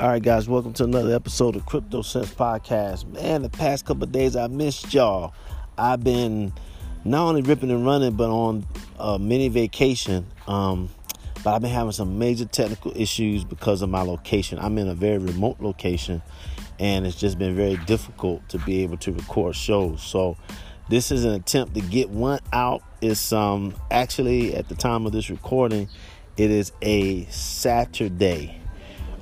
All right, guys, welcome to another episode of Crypto Sense Podcast. Man, the past couple days I missed y'all. I've been not only ripping and running, but on a mini vacation. Um, but I've been having some major technical issues because of my location. I'm in a very remote location, and it's just been very difficult to be able to record shows. So, this is an attempt to get one out. It's um actually at the time of this recording, it is a Saturday.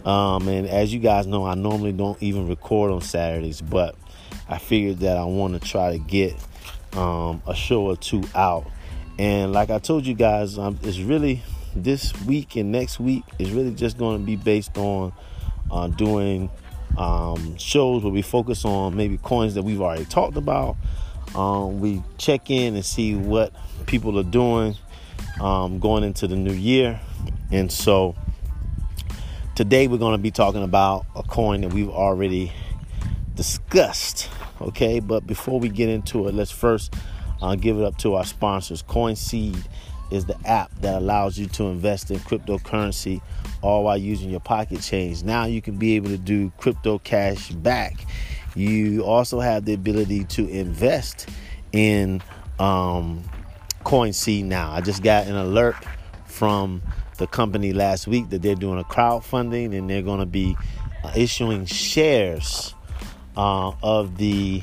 Um, and as you guys know, I normally don't even record on Saturdays, but I figured that I want to try to get um, a show or two out. And like I told you guys, um, it's really this week and next week is really just going to be based on uh, doing um, shows where we focus on maybe coins that we've already talked about. Um, we check in and see what people are doing um, going into the new year. And so Today we're going to be talking about a coin that we've already discussed. Okay, but before we get into it, let's first uh, give it up to our sponsors. CoinSeed is the app that allows you to invest in cryptocurrency all while using your pocket change. Now you can be able to do crypto cash back. You also have the ability to invest in um, CoinSeed now. I just got an alert from the company last week that they're doing a crowdfunding and they're going to be uh, issuing shares uh, of the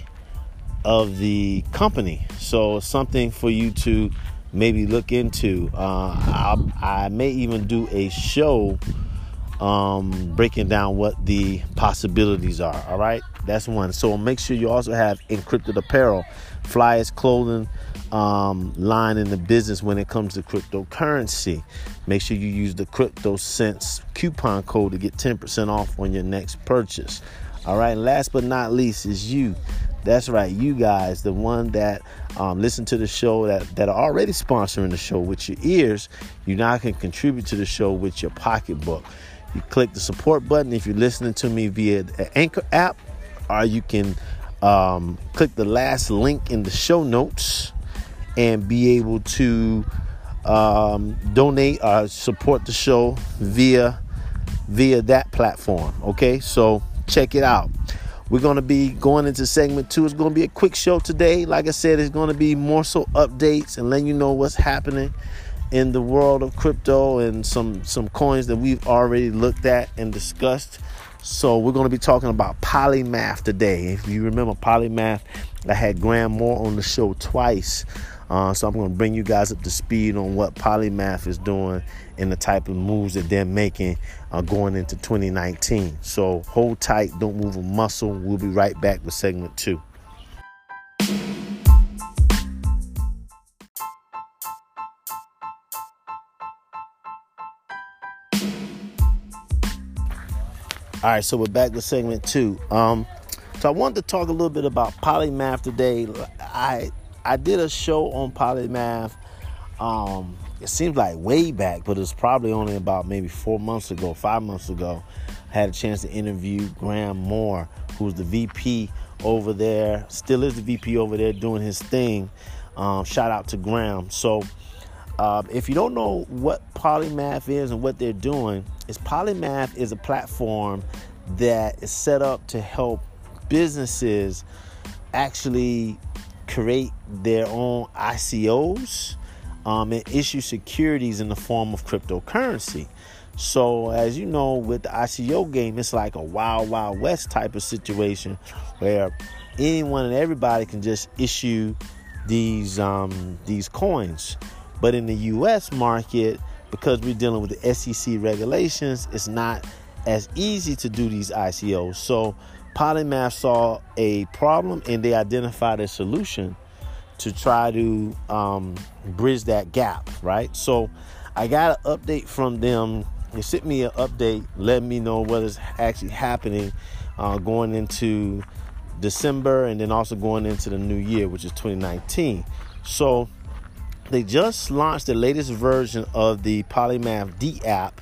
of the company. So something for you to maybe look into. Uh, I may even do a show um, breaking down what the possibilities are. All right, that's one. So make sure you also have encrypted apparel, flyers, clothing um, line in the business when it comes to cryptocurrency. Make sure you use the Crypto coupon code to get 10% off on your next purchase. All right, last but not least is you. That's right, you guys, the one that um, listen to the show that, that are already sponsoring the show with your ears, you now can contribute to the show with your pocketbook. You click the support button if you're listening to me via the Anchor app, or you can um, click the last link in the show notes and be able to um, donate or support the show via via that platform. Okay, so check it out. We're going to be going into segment two. It's going to be a quick show today. Like I said, it's going to be more so updates and letting you know what's happening in the world of crypto and some some coins that we've already looked at and discussed. So we're going to be talking about polymath today. If you remember polymath, I had Graham Moore on the show twice. Uh, so I'm going to bring you guys up to speed on what polymath is doing and the type of moves that they're making uh, going into 2019. So hold tight, don't move a muscle. We'll be right back with segment two. All right, so we're back with segment two. Um, so I wanted to talk a little bit about polymath today. I I did a show on polymath. Um, it seems like way back, but it's probably only about maybe four months ago, five months ago. I had a chance to interview Graham Moore, who's the VP over there, still is the VP over there doing his thing. Um, shout out to Graham. So, uh, if you don't know what Polymath is and what they're doing, is Polymath is a platform that is set up to help businesses actually create their own ICOs um, and issue securities in the form of cryptocurrency. So, as you know, with the ICO game, it's like a wild, wild west type of situation where anyone and everybody can just issue these um, these coins. But in the U.S. market, because we're dealing with the SEC regulations, it's not as easy to do these ICOs. So Polymath saw a problem and they identified a solution to try to um, bridge that gap, right? So I got an update from them. They sent me an update, letting me know what is actually happening uh, going into December and then also going into the new year, which is 2019. So they just launched the latest version of the Polymath D app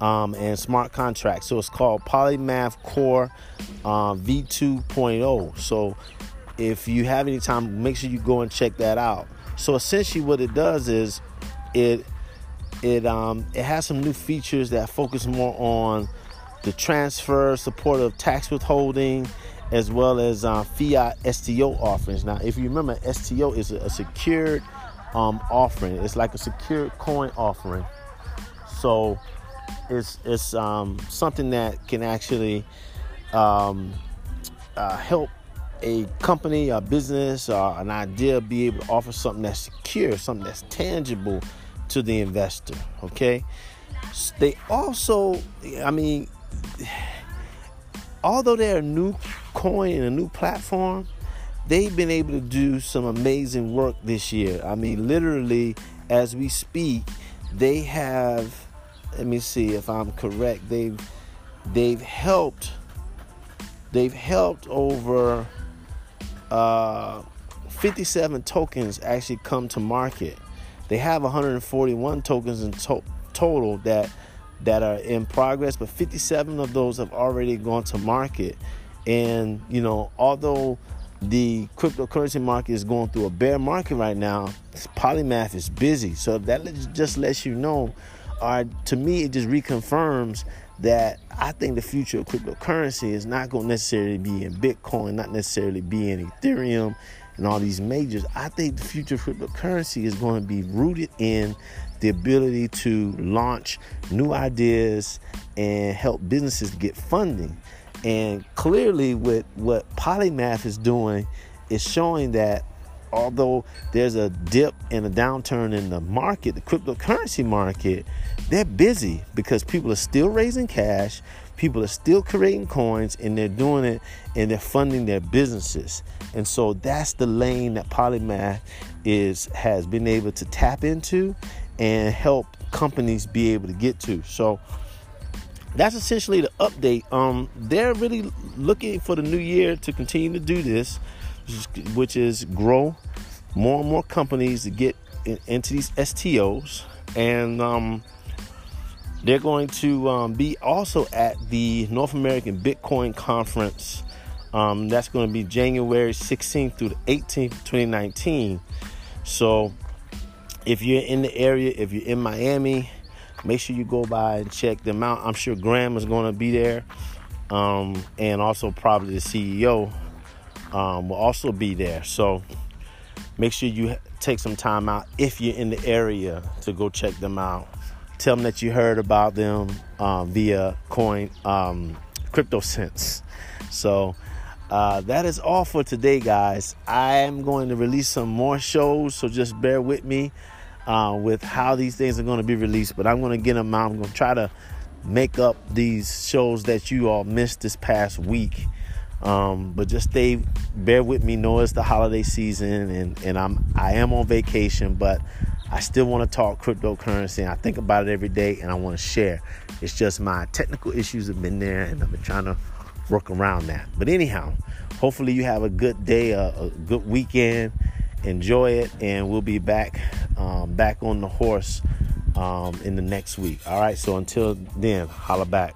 um, and smart contracts. So it's called Polymath Core uh, V2.0. So if you have any time, make sure you go and check that out. So essentially, what it does is it it um, it has some new features that focus more on the transfer support of tax withholding, as well as uh, fiat STO offerings. Now, if you remember, STO is a, a secured um, offering. It's like a secured coin offering. So it's it's um, something that can actually um, uh, help a company, a business, or an idea be able to offer something that's secure, something that's tangible to the investor. Okay. They also, I mean, although they're a new coin and a new platform, they've been able to do some amazing work this year. I mean, literally, as we speak, they have. Let me see if I'm correct. They've they've helped. They've helped over uh, 57 tokens actually come to market. They have 141 tokens in to- total that that are in progress, but 57 of those have already gone to market. And you know, although the cryptocurrency market is going through a bear market right now, Polymath is busy. So that just lets you know, uh, to me, it just reconfirms that I think the future of cryptocurrency is not going to necessarily be in Bitcoin, not necessarily be in Ethereum and all these majors. I think the future of cryptocurrency is going to be rooted in the ability to launch new ideas and help businesses get funding. And clearly, with what Polymath is doing, is showing that although there's a dip and a downturn in the market, the cryptocurrency market, they're busy because people are still raising cash, people are still creating coins, and they're doing it and they're funding their businesses. And so that's the lane that Polymath is has been able to tap into and help companies be able to get to. So that's essentially the update. Um, they're really looking for the new year to continue to do this, which is grow more and more companies to get in, into these STOs, and um, they're going to um, be also at the North American Bitcoin Conference. Um, that's going to be January 16th through the 18th, 2019. So if you're in the area, if you're in Miami, make sure you go by and check them out. I'm sure Graham is going to be there, um, and also probably the CEO um, will also be there. So make sure you take some time out if you're in the area to go check them out. Tell them that you heard about them um, via Coin um, CryptoSense. So. Uh, that is all for today, guys. I am going to release some more shows, so just bear with me uh, with how these things are going to be released. But I'm going to get them out. I'm going to try to make up these shows that you all missed this past week. Um, but just stay, bear with me. Know it's the holiday season, and and I'm I am on vacation, but I still want to talk cryptocurrency. I think about it every day, and I want to share. It's just my technical issues have been there, and I've been trying to work around that. But anyhow, hopefully you have a good day, a, a good weekend enjoy it, and we'll be back um, back on the horse um, in the next week. All right. So until then, holla back.